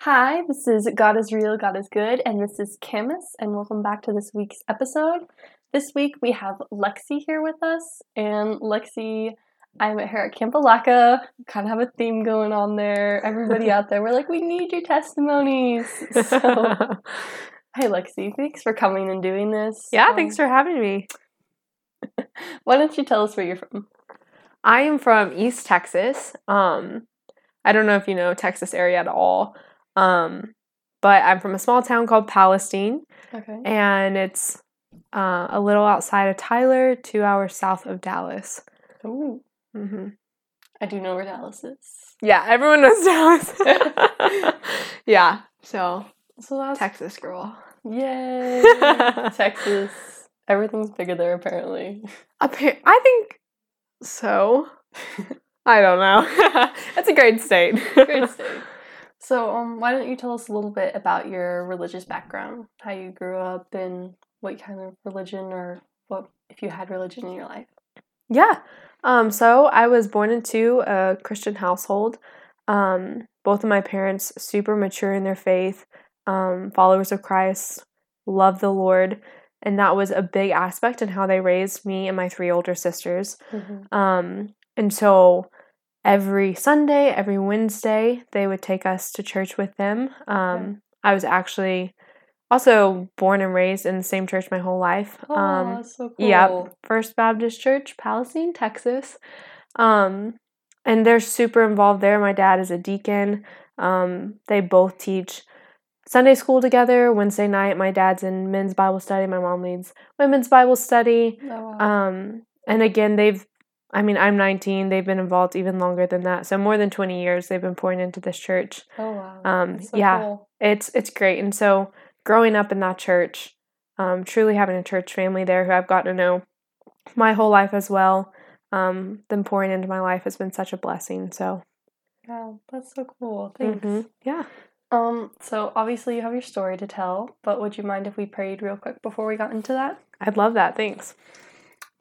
Hi, this is God is Real, God is Good, and this is Camus, and welcome back to this week's episode. This week we have Lexi here with us, and Lexi, I met her at Camp Alaka. Kind of have a theme going on there. Everybody out there, we're like, we need your testimonies. So, hi, Lexi. Thanks for coming and doing this. yeah, Um, thanks for having me. Why don't you tell us where you're from? I am from East Texas. Um, I don't know if you know Texas area at all, um, but I'm from a small town called Palestine, Okay. and it's uh, a little outside of Tyler, two hours south of Dallas. Ooh, hmm I do know where Dallas is. Yeah, everyone knows Dallas. yeah, so So that's Texas girl. Yay! Texas. Everything's bigger there, apparently. Appa- I think so. I don't know. it's a great state. Great state. So, um, why don't you tell us a little bit about your religious background, how you grew up, and what kind of religion or what if you had religion in your life? Yeah. Um, so I was born into a Christian household. Um, both of my parents super mature in their faith, um, followers of Christ, love the Lord, and that was a big aspect in how they raised me and my three older sisters. Um, and so every Sunday, every Wednesday, they would take us to church with them. Um, I was actually also born and raised in the same church my whole life. Oh, um, so cool. Yep, First Baptist Church, Palestine, Texas. Um, and they're super involved there. My dad is a deacon. Um, they both teach Sunday school together. Wednesday night, my dad's in men's Bible study. My mom leads women's Bible study. Oh, wow. Um, and again, they've, I mean, I'm 19. They've been involved even longer than that. So more than 20 years they've been pouring into this church. oh wow. um, so yeah. cool. It's it's great. And so growing up in that church, um, truly having a church family there who I've gotten to know my whole life as well, um, them pouring into my life has been such a blessing. So Wow, that's so cool. Thanks. mhm, yeah, Um, so obviously you have your story to tell, but would you mind if we prayed real quick before we got into that? I'd love that. Thanks.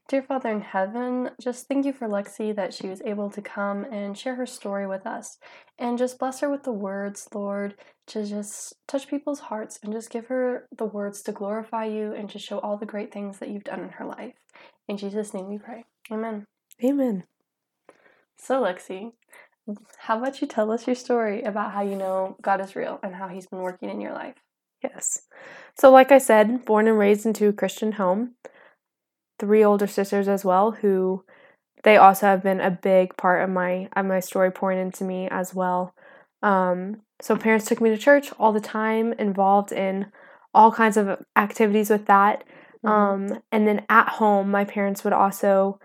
Dear Father in heaven, just thank you for Lexi that she was able to come and share her story with us. And just bless her with the words, Lord, to just touch people's hearts and just give her the words to glorify you and to show all the great things that you've done in her life. In Jesus' name we pray. Amen. Amen. So, Lexi, how about you tell us your story about how you know God is real and how He's been working in your life? Yes. So, like I said, born and raised into a Christian home, three older sisters as well, who they also have been a big part of my of my story pouring into me as well. Um, so, parents took me to church all the time, involved in all kinds of activities with that. Mhm. Um, and then at home, my parents would also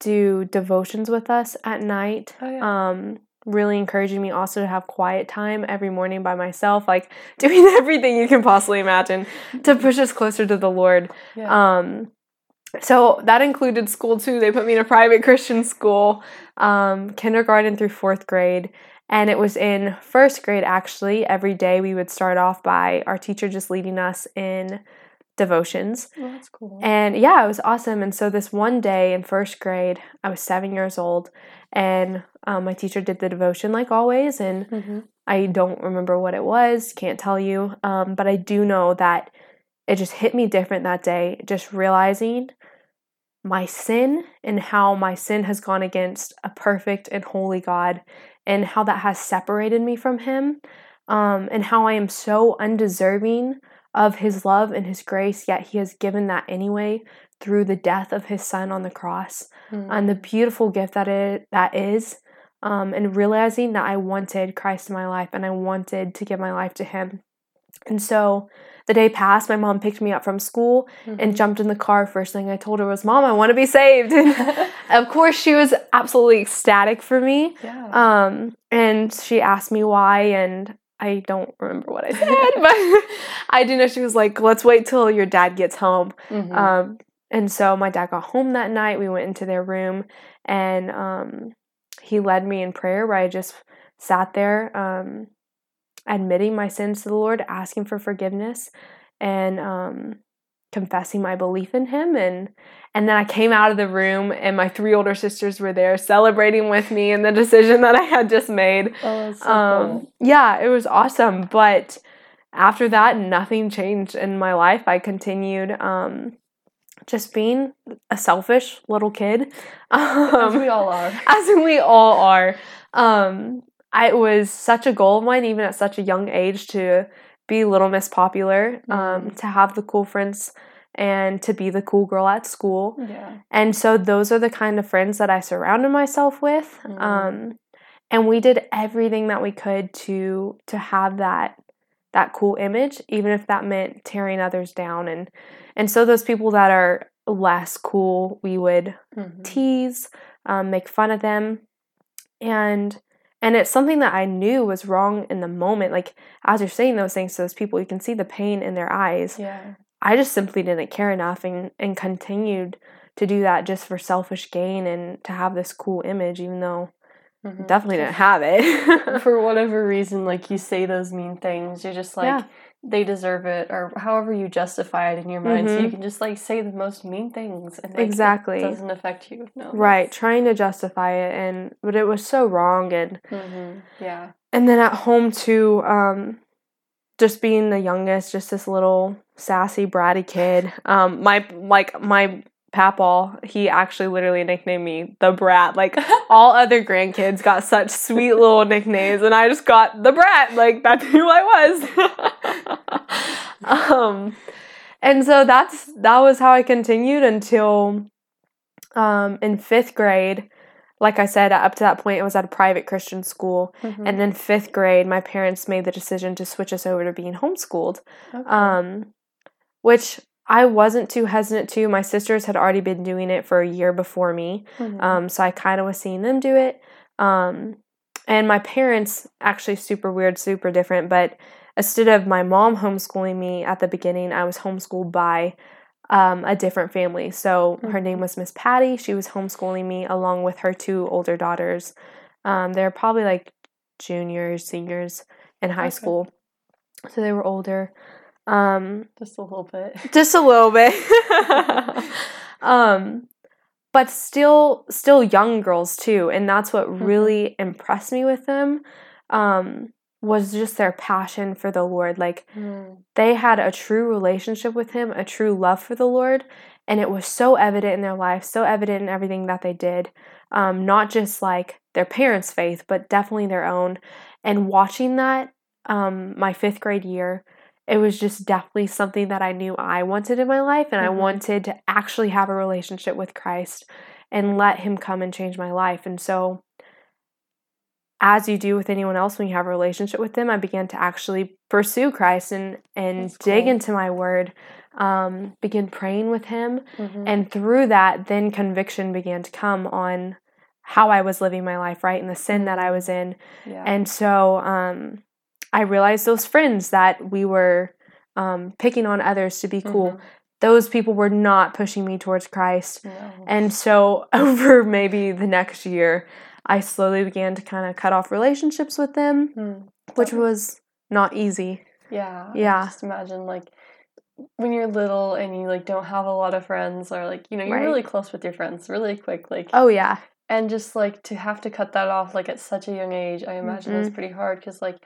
do devotions with us at night Oh, yeah. um really encouraging me also to have quiet time every morning by myself like doing everything you can possibly imagine to push us closer to the lord yeah. um so that included school too they put me in a private christian school um kindergarten through fourth grade and it was in first grade actually every day we would start off by our teacher just leading us in devotions Oh, that's cool. and yeah, it was awesome. And so this one day in first grade, I was seven years old, and um, my teacher did the devotion like always. And hmm I don't remember what it was, can't tell you. Um, but I do know that it just hit me different that day, just realizing my sin and how my sin has gone against a perfect and holy God, and how that has separated me from Him, um, and how I am so undeserving of His love and His grace, yet He has given that anyway through the death of His Son on the cross. And the beautiful gift that it that is um, and realizing that i wanted christ in my life and i wanted to give my life to him. And so the day passed my mom picked me up from school Mm-hmm. and jumped in the car first thing i told her was mom i want to be saved and of course she was absolutely ecstatic for me yeah. um, and she asked me why and i don't remember what i said but i do know she was like let's wait till your dad gets home Mhm. um, and so my dad got home that night. We went into their room and um, he led me in prayer where I just sat there um, admitting my sins to the Lord, asking for forgiveness. And um, confessing my belief in him and and then I came out of the room and my three older sisters were there celebrating with me in the decision that I had just made. Oh, so Um, cool. yeah, it was awesome. But after that, nothing changed in my life. I continued um, just being a selfish little kid. As Um, we all are. as we all are. Um, it was such a goal of mine, even at such a young age, to be Little Miss Popular, um, Mhm. to have the cool friends, and to be the cool girl at school. Yeah. And so those are the kind of friends that I surrounded myself with. Mhm. Um, and we did everything that we could to to have that that cool image, even if that meant tearing others down. And and so those people that are less cool, we would Mhm. tease, um, make fun of them, and and it's something that I knew was wrong in the moment. Like as you're saying those things to those people, you can see the pain in their eyes. Yeah. I just simply didn't care enough and, and continued to do that just for selfish gain and to have this cool image, even though I Mhm. definitely didn't have it. For whatever reason, like you say those mean things, you're just like Yeah. They deserve it, or however you justify it in your mind. So Mhm. you can just like say the most mean things, and like, it Exactly. doesn't affect you. No. right, trying to justify it and but it was so wrong and hmm Yeah. and then at home too, um just being the youngest, just this little sassy bratty kid. Um my like my papaw, he actually literally nicknamed me the brat. Like all other grandkids got such sweet little nicknames and I just got the brat. Like that's who I was. um and so that's that was how I continued until um in 5th grade. Like I said, up to that point it was at a private Christian school. Mhm. And then 5th grade, my parents made the decision to switch us over to being homeschooled. Okay. Um which I wasn't too hesitant to. My sisters had already been doing it for a year before me. Mhm. Um, so I kind of was seeing them do it. Um, and my parents, actually super weird, super different, but instead of my mom homeschooling me at the beginning, I was homeschooled by um, a different family. So her Mhm. name was Miss Patty. She was homeschooling me along with her two older daughters. Um, they're probably like juniors, seniors in high Okay. school. So they were older. Um, just a little bit. just a little bit um but still still young girls too and that's what Mhm. really impressed me with them um was just their passion for the lord like Mm. they had a true relationship with him a true love for the lord and it was so evident in their life so evident in everything that they did um not just like their parents faith but definitely their own and watching that um my 5th grade year it was just definitely something that I knew I wanted in my life, and I Mhm. wanted to actually have a relationship with Christ and let Him come and change my life. And so, as you do with anyone else when you have a relationship with them, I began to actually pursue Christ and and That's dig cool. into my Word, um, begin praying with Him, Mhm. and through that, then conviction began to come on how I was living my life, right, and the sin that I was in. yeah. And so um, I realized those friends that we were um, picking on others to be cool, Mhm. those people were not pushing me towards Christ. No. And so over maybe the next year, I slowly began to kind of cut off relationships with them, Mm. which was not easy. Yeah. Yeah. Just imagine like when you're little and you like don't have a lot of friends or like you know you're Right. really close with your friends really quick like Oh, yeah. And just like to have to cut that off like at such a young age i imagine Mm-hmm. is pretty hard because like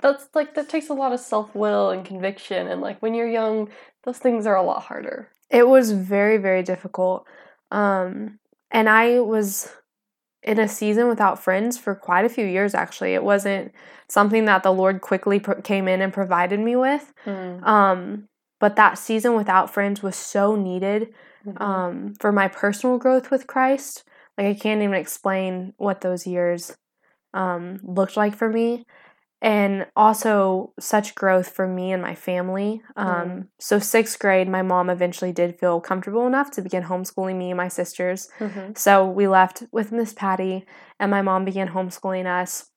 that's like that takes a lot of self-will and conviction and like when you're young those things are a lot harder It was very, very difficult. Um, and I was in a season without friends for quite a few years, actually. It wasn't something that the Lord quickly pro- came in and provided me with. Um, but that season without friends was so needed Mhm. um, for my personal growth with Christ. Like, I can't even explain what those years um, looked like for me. And also, such growth for me and my family. Um, Mm. So, sixth grade, my mom eventually did feel comfortable enough to begin homeschooling me and my sisters. Mhm. So, we left with Miss Patty, and my mom began homeschooling us.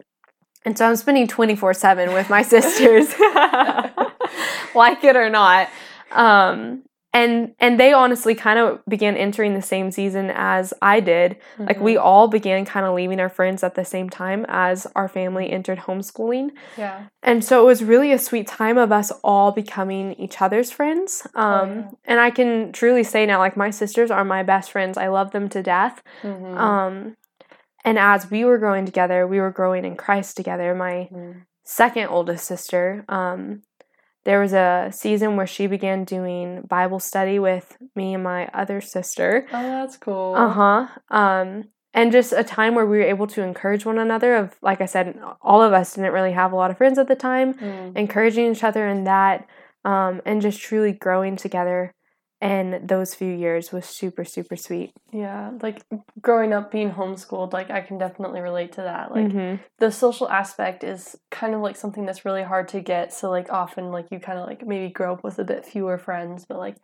And so, I'm spending 24 7 with my sisters, like it or not. Um, and and they honestly kind of began entering the same season as I did. Like we Mhm. all began kind of leaving our friends at the same time as our family entered homeschooling. Yeah. And so it was really a sweet time of us all becoming each other's friends. Um, yeah. And I can truly say now, like, my sisters are my best friends. I love them to death. Mhm. Um, and as we were growing together, we were growing in Christ together. My Mhm. second oldest sister, um, there was a season where she began doing Bible study with me and my other sister. Oh, that's cool. Uh huh. Um, and just a time where we were able to encourage one another. Of like I said, all of us didn't really have a lot of friends at the time. Mm. Encouraging each other in that, um, and just truly growing together. And those few years was super super sweet. Yeah, like growing up being homeschooled, like I can definitely relate to that. Like Mhm. the social aspect is kind of like something that's really hard to get. So like often like you kind of like maybe grow up with a bit fewer friends, but like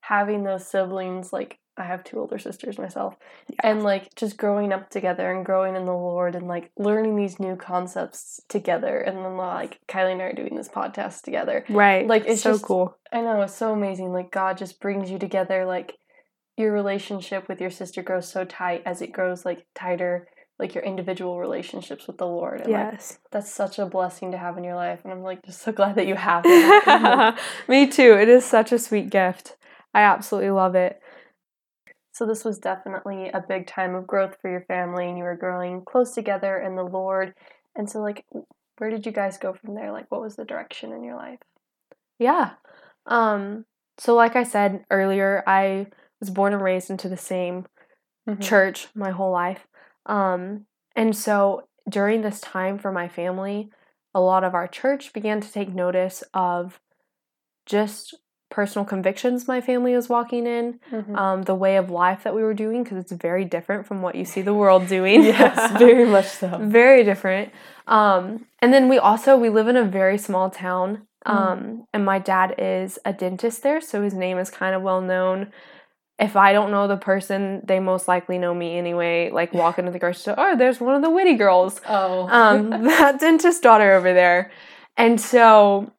having those siblings, like I have two older sisters myself, and like just growing up together and growing in the Lord and like learning these new concepts together, and then like Kylie and I are doing this podcast together. Right. Like, it's so just- cool. I know it's so amazing. Like God just brings you together. Like your relationship with your sister grows so tight as it grows like tighter. Like your individual relationships with the Lord. And like Yes. that's such a blessing to have in your life. And I'm like just so glad that you have it. Me too. It is such a sweet gift. I absolutely love it. So this was definitely a big time of growth for your family, and you were growing close together in the Lord. And so, like, where did you guys go from there? Like, what was the direction in your life? Yeah. Um so like I said earlier, I was born and raised into the same Mhm. church my whole life. Um and so during this time for my family, a lot of our church began to take notice of just personal convictions my family was walking in, Mhm. um, the way of life that we were doing, because it's very different from what you see the world doing. yes, very much so. very different um and then we also we live in a very small town Mm. um and my dad is a dentist there so his name is kind of well known if i don't know the person they most likely know me anyway like walk into the grocery store oh there's one of the witty girls Oh, um that dentist daughter over there and so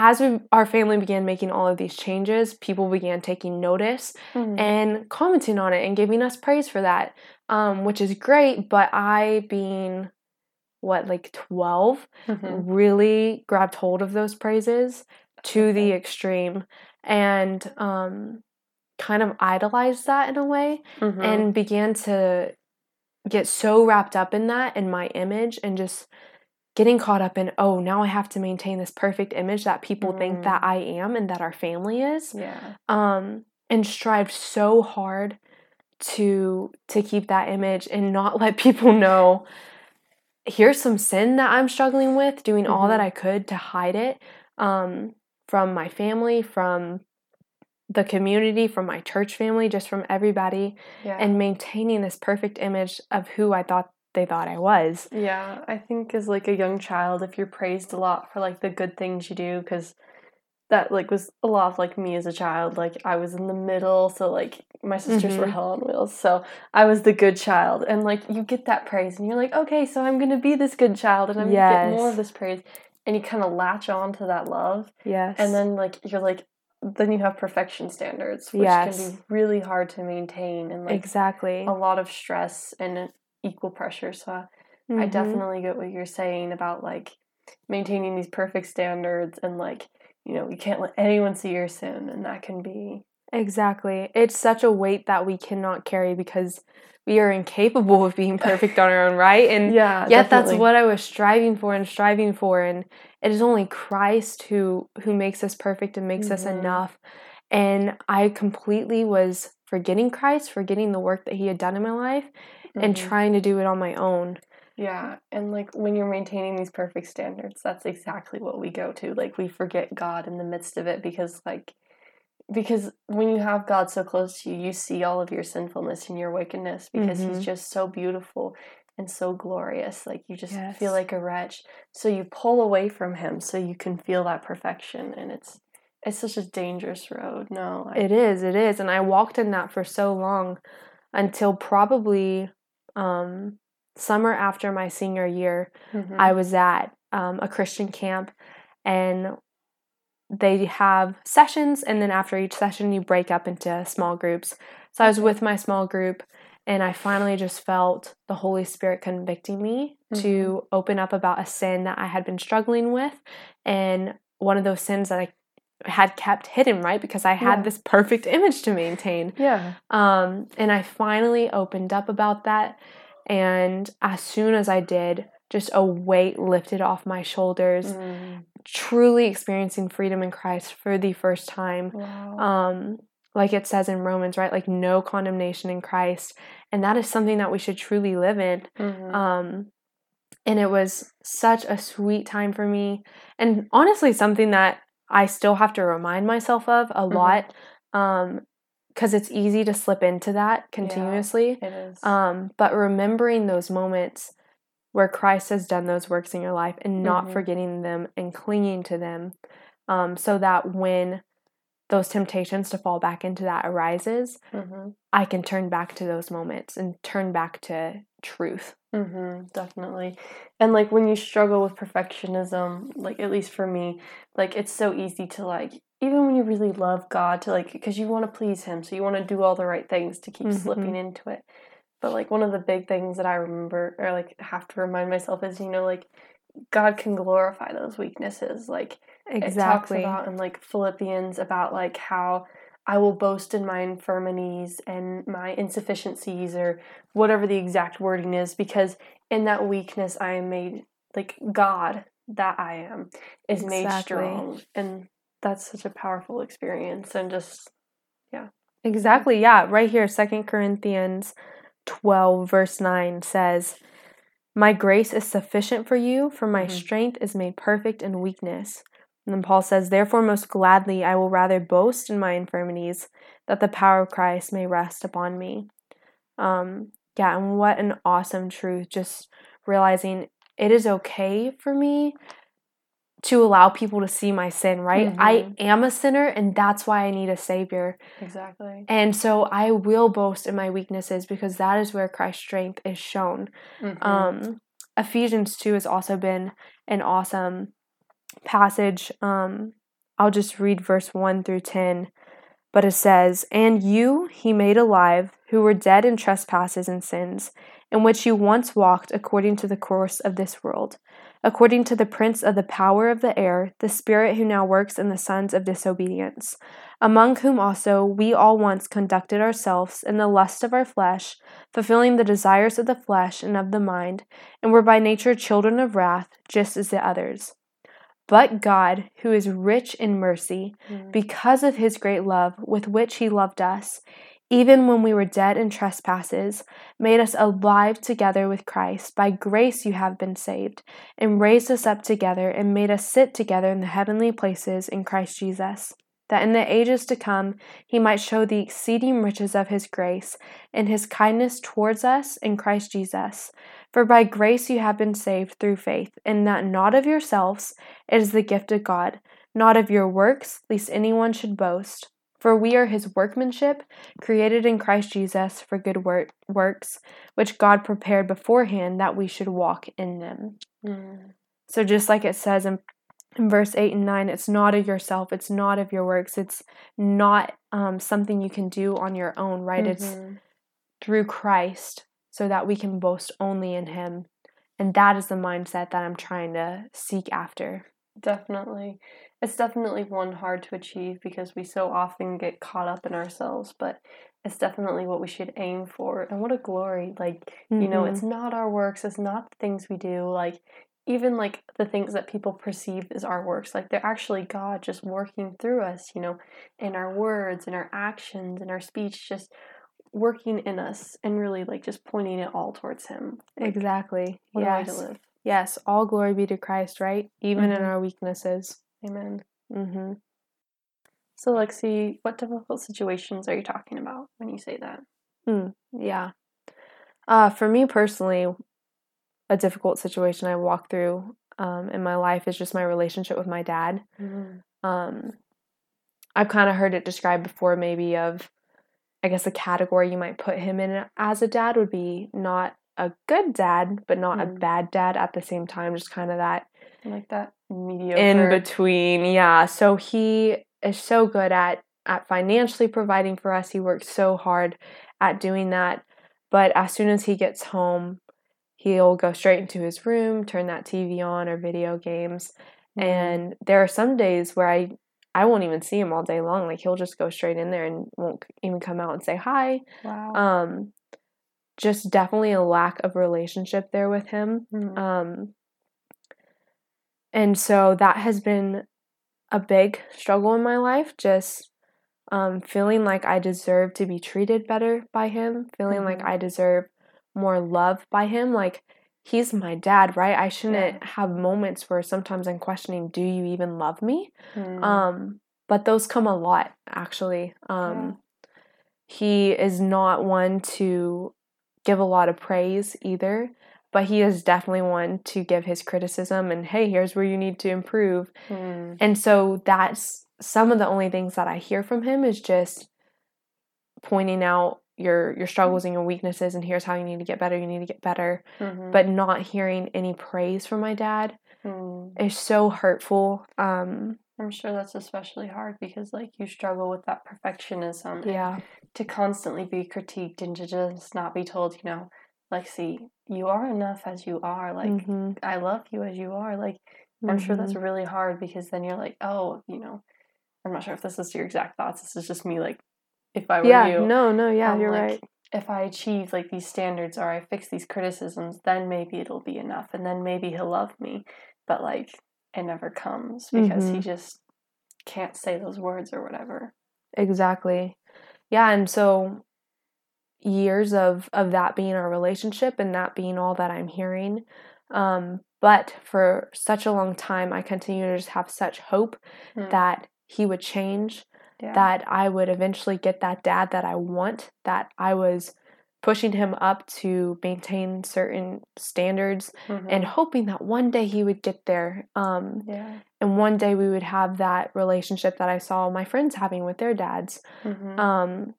as we, our family began making all of these changes people began taking notice Mhm. and commenting on it and giving us praise for that, um, which is great. But I, being what, like 12, Mhm. really grabbed hold of those praises to the extreme and um, kind of idolized that in a way Mhm. and began to get so wrapped up in that and my image and just getting caught up in oh now i have to maintain this perfect image that people think that Mm. i am and that our family is yeah. um and strive so hard to to keep that image and not let people know here's some sin that i'm struggling with doing all that Mhm. i could to hide it um from my family from the community from my church family just from everybody Yeah. and maintaining this perfect image of who i thought they thought i was yeah, I think as like a young child, if you're praised a lot for like the good things you do, because that like was a lot of like me as a child. Like I was in the middle, so like my sisters were Mhm. hell on wheels, so I was the good child, and like you get that praise, and you're like, okay, so I'm gonna be this good child, and I'm gonna get more of this praise, and you kind of latch on to that love, yes and then like you're like, then you have perfection standards, which Yes. can be really hard to maintain, and like exactly a lot of stress and equal pressure. So I Mhm. definitely get what you're saying about like maintaining these perfect standards and like, you know, you can't let anyone see your sin and that can be Exactly. It's such a weight that we cannot carry because we are incapable of being perfect on our own, right? And Yeah. yet that's what I was striving for and striving for and it is only Christ who who makes us perfect and makes us Mhm. enough. And I completely was forgetting Christ, forgetting the work that he had done in my life and Mhm. trying to do it on my own. Yeah, and like when you're maintaining these perfect standards, that's exactly what we go to. Like we forget God in the midst of it because like because when you have God so close to you, you see all of your sinfulness and your wickedness because Mhm. he's just so beautiful and so glorious. Like you just Yes. feel like a wretch. So you pull away from him so you can feel that perfection and it's it's such a dangerous road. No. I, It is, it is. And I walked in that for so long until probably um, summer after my senior year. Mhm. I was at um, a Christian camp, and they have sessions, and then after each session, you break up into small groups. So I was with my small group, and I finally just felt the Holy Spirit convicting me mm-hmm. to open up about a sin that I had been struggling with, and one of those sins that I had kept hidden, right? Because I had yeah. this perfect image to maintain. Yeah. Um, and I finally opened up about that. And as soon as I did, just a weight lifted off my shoulders, mm. truly experiencing freedom in Christ for the first time. Wow. Um, like it says in Romans, right? Like no condemnation in Christ. And that is something that we should truly live in. Mm-hmm. Um, and it was such a sweet time for me. And honestly, something that I still have to remind myself of a mm-hmm. lot. Um, because it's easy to slip into that continuously. Yeah, it is. Um, but remembering those moments where Christ has done those works in your life and not mm-hmm. forgetting them and clinging to them, um, so that when those temptations to fall back into that arises, mm-hmm. I can turn back to those moments and turn back to truth. Mm-hmm, definitely. And like when you struggle with perfectionism, like at least for me, like it's so easy to like, even when you really love God, to like, because you want to please Him, so you want to do all the right things to keep mm-hmm. slipping into it. But like one of the big things that I remember or like have to remind myself is, you know, like God can glorify those weaknesses. Like exactly. it talks about in like Philippians about like how I will boast in my infirmities and my insufficiencies or whatever the exact wording is because in that weakness I am made like God that I am is exactly. made strong and that's such a powerful experience and just yeah. Exactly. Yeah, right here Second Corinthians 12 verse 9 says my grace is sufficient for you, for my mm-hmm. strength is made perfect in weakness. And then Paul says, Therefore, most gladly, I will rather boast in my infirmities, that the power of Christ may rest upon me. Um, yeah, and what an awesome truth. Just realizing it is okay for me to allow people to see my sin, right? Mm-hmm. I am a sinner and that's why I need a savior. Exactly. And so I will boast in my weaknesses because that is where Christ's strength is shown. Mm-hmm. Um, Ephesians 2 has also been an awesome passage. Um, I'll just read verse 1 through 10. But it says, And you he made alive, who were dead in trespasses and sins, in which you once walked according to the course of this world according to the prince of the power of the air, the spirit who now works in the sons of disobedience, among whom also we all once conducted ourselves in the lust of our flesh, fulfilling the desires of the flesh and of the mind, and were by nature children of wrath, just as the others. But God, who is rich in mercy, mm. because of his great love with which he loved us, even when we were dead in trespasses, made us alive together with Christ. By grace you have been saved, and raised us up together, and made us sit together in the heavenly places in Christ Jesus, that in the ages to come he might show the exceeding riches of his grace and his kindness towards us in Christ Jesus. For by grace you have been saved through faith, and that not of yourselves, it is the gift of God, not of your works, lest anyone should boast. For we are his workmanship, created in Christ Jesus for good work, works, which God prepared beforehand that we should walk in them. Mm. So, just like it says in, in, verse 8 and 9, it's not of yourself, it's not of your works, it's not um, something you can do on your own, right? Mm-hmm. It's through Christ so that we can boast only in him. And that is the mindset that I'm trying to seek after. Definitely it's definitely one hard to achieve because we so often get caught up in ourselves, but it's definitely what we should aim for. And what a glory. Like, mm-hmm. you know, it's mm-hmm. not our works, it's not the things we do. Like, even like the things that people perceive as our works, like they're actually God just working through us, you know, in our words, in our actions, in our speech, just working in us and really like just pointing it all towards Him. Like, exactly. yes. Yes. All glory be to Christ, right? Even mm-hmm. in our weaknesses. Amen. Mm-hmm. So, Lexi, what difficult situations are you talking about when you say that? Hmm. Yeah. Uh, for me personally, a difficult situation I walk through um, in my life is just my relationship with my dad. Mm-hmm. Um, I've kind of heard it described before, maybe of, I guess, a category you might put him in as a dad would be not a good dad, but not mm. a bad dad at the same time. Just kind of that like that mediocre. in between. Yeah. So he is so good at at financially providing for us. He works so hard at doing that. But as soon as he gets home, he'll go straight into his room, turn that TV on or video games. Mhm. And there are some days where I I won't even see him all day long. Like he'll just go straight in there and won't even come out and say hi. wow. Um just definitely a lack of relationship there with him. Mhm. Um, and so that has been a big struggle in my life, just um, feeling like I deserve to be treated better by him, feeling like Mhm. I deserve more love by him. Like, he's my dad, right? I shouldn't have moments where sometimes I'm questioning, do you even love me? Mm. Um, but those come a lot, actually. Um, He is not one to give a lot of praise either, but he is definitely one to give his criticism and, hey, here's where you need to improve. Mm. And so that's some of the only things that I hear from him is just pointing out your your struggles and your weaknesses and here's how you need to get better you need to get better Mhm. but not hearing any praise from my dad Mm. is so hurtful um I'm sure that's especially hard because like you struggle with that perfectionism. yeah to constantly be critiqued and to just not be told, you know, like, see, you are enough as you are. Like, Mhm. I love you as you are. Like, I'm sure that's Mhm. really hard because then you're like, oh, you know, I'm not sure if this is your exact thoughts. This is just me, like, if I were yeah you. no no yeah I'm you're like, right If I achieve like these standards or I fix these criticisms, then maybe it'll be enough, and then maybe he'll love me. But like, it never comes because he Mhm. just can't say those words or whatever. Exactly. Yeah, and so years of of that being our relationship and that being all that I'm hearing. Um, but for such a long time, I continue to just have such hope Hmm. that he would change, yeah. that I would eventually get that dad that I want, that I was pushing him up to maintain certain standards and Mhm. hoping that one day he would get there. Um, yeah. and one day we would have that relationship that I saw my friends having with their dads. Mhm. Um,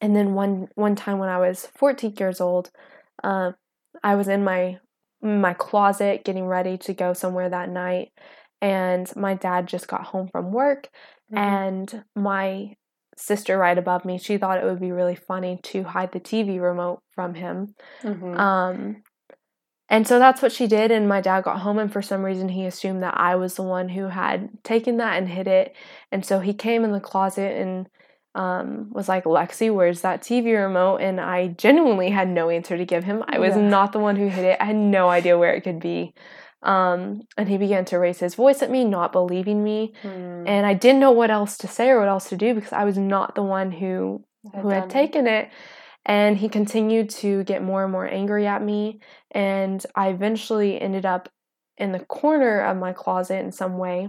and then one one time when I was 14 years old, uh, I was in my my closet getting ready to go somewhere that night, and my dad just got home from work, Mhm. and my sister right above me, she thought it would be really funny to hide the TV remote from him. Mhm. Um, and so that's what she did. And my dad got home, and for some reason, he assumed that I was the one who had taken that and hid it. And so he came in the closet and um, was like, Lexi, where's that TV remote? And I genuinely had no answer to give him. I was Yeah. not the one who hid it, I had no idea where it could be. Um, and he began to raise his voice at me, not believing me. Mm. And I didn't know what else to say or what else to do because I was not the one who Had who had it. taken it. And he continued to get more and more angry at me. And I eventually ended up in the corner of my closet in some way.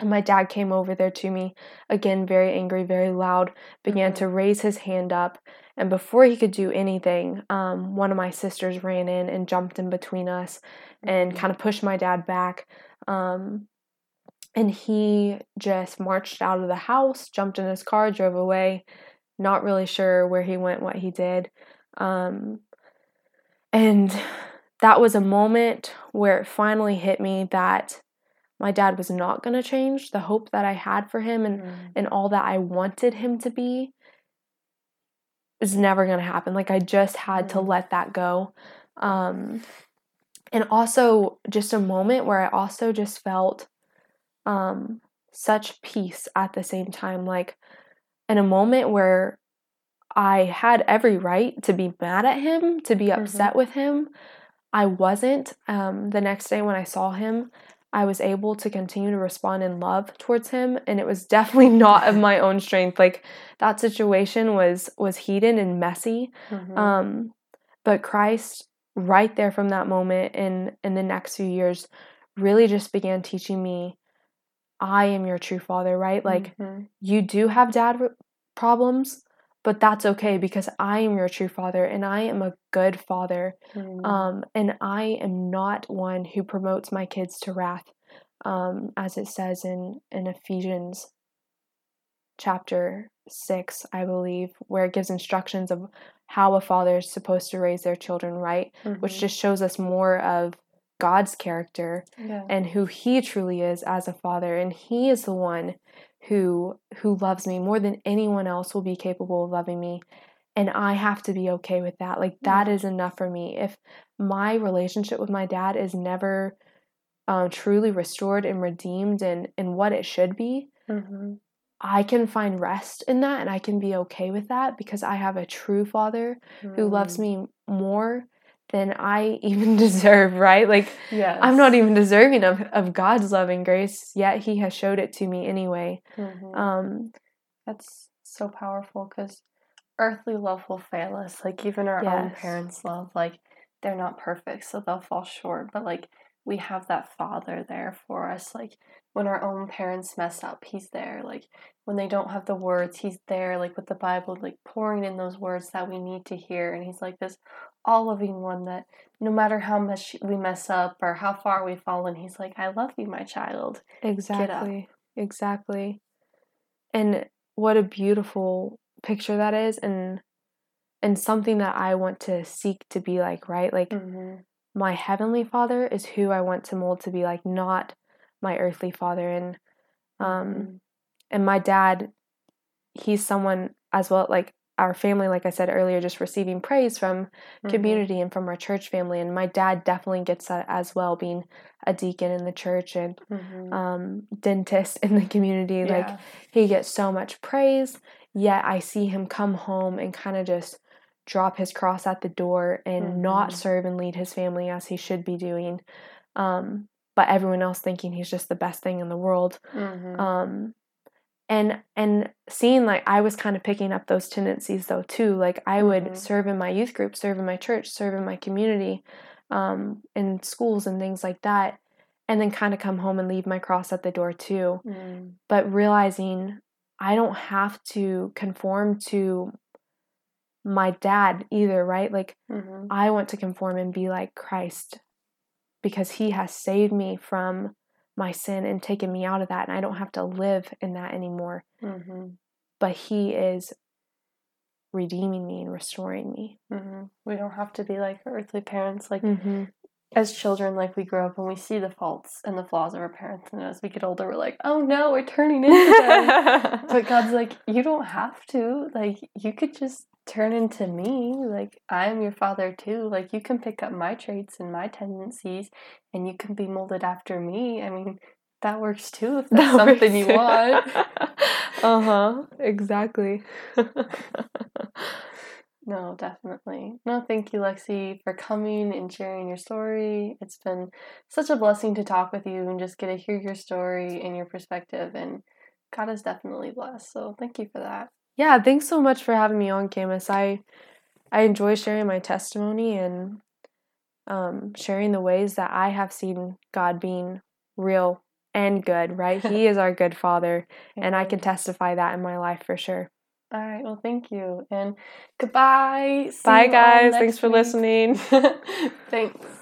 And my dad came over there to me, again, very angry, very loud, began Mhm. to raise his hand up. And before he could do anything, um, one of my sisters ran in and jumped in between us and Mhm. kind of pushed my dad back. Um, and he just marched out of the house, jumped in his car, drove away. Not really sure where he went, what he did. Um, and that was a moment where it finally hit me that my dad was not going to change. The hope that I had for him and, Mm. and all that I wanted him to be is never going to happen. Like, I just had to Mm. let that go. Um, and also, just a moment where I also just felt um, such peace at the same time. Like, in a moment where I had every right to be mad at him, to be upset with him. I wasn't. Um, the next day when I saw him, I was able to continue to respond in love towards him, and it was definitely not of my own strength. Like that situation was was heated and messy. Mhm. Um, but Christ, right there from that moment in in the next few years, really just began teaching me, I am your true father. Right, like Mhm. you do have dad problems, but that's okay because I am your true father and I am a good father. Mm. Um, and I am not one who promotes my kids to wrath, um, as it says in, in Ephesians chapter 6, I believe, where it gives instructions of how a father is supposed to raise their children right, which Mhm. just shows us more of God's character Yeah. and who he truly is as a father and he is the one who who loves me more than anyone else will be capable of loving me and I have to be okay with that. Like that Mhm. is enough for me. If my relationship with my dad is never um, truly restored and redeemed and and what it should be, hmm I can find rest in that and I can be okay with that because I have a true father who loves me more than I even deserve, right? Like Yes. I'm not even deserving of, of God's love and grace, yet He has showed it to me anyway. Mhm. Um, That's so powerful because earthly love will fail us. Like even our own parents' love, like they're not perfect, so they'll fall short. But like we have that father there for us. Like when our own parents mess up, he's there. Like when they don't have the words, he's there. Like with the Bible, like pouring in those words that we need to hear. And he's like this all loving one that no matter how much we mess up or how far we've fallen, he's like, I love you, my child. exactly, exactly. And what a beautiful picture that is, and and something that I want to seek to be like, right? Like Mm-hmm. My heavenly Father is who I want to mold to be like, not my earthly father. And um, and my dad he's someone as well like our family like i said earlier just receiving praise from Mm-hmm. community and from our church family and my dad definitely gets that as well being a deacon in the church and Mhm. um, dentist in the community like he gets so much praise yet i see him come home and kind of just drop his cross at the door and not Mhm. serve and lead his family as he should be doing um, but everyone else thinking he's just the best thing in the world Mhm. um and and seeing like i was kind of picking up those tendencies though too like i would Mhm. serve in my youth group serve in my church serve in my community um in schools and things like that and then kind of come home and leave my cross at the door too Mm. but realizing i don't have to conform to my dad either right like Mhm. i want to conform and be like christ because he has saved me from my sin and taken me out of that and I don't have to live in that anymore. Mhm. But he is redeeming me and restoring me. Mhm. We don't have to be like earthly parents. Like Mm-hmm. as children, like we grow up and we see the faults and the flaws of our parents, and as we get older, we're like, oh no, we're turning into them. but God's like, you don't have to. Like you could just turn into me. Like I'm your father too. Like you can pick up my traits and my tendencies, and you can be molded after me. I mean. That works too if that's something you want. uh huh. Exactly. No, definitely. No, thank you, Lexi, for coming and sharing your story. It's been such a blessing to talk with you and just get to hear your story and your perspective. And God is definitely blessed. So thank you for that. Yeah, thanks so much for having me on, Camus. I I enjoy sharing my testimony and um, sharing the ways that I have seen God being real and good. Right, He is our good Father, and I can testify that in my life for sure. All right. Well, thank you. And goodbye. See Bye, you guys. Thanks for week. listening. Thanks.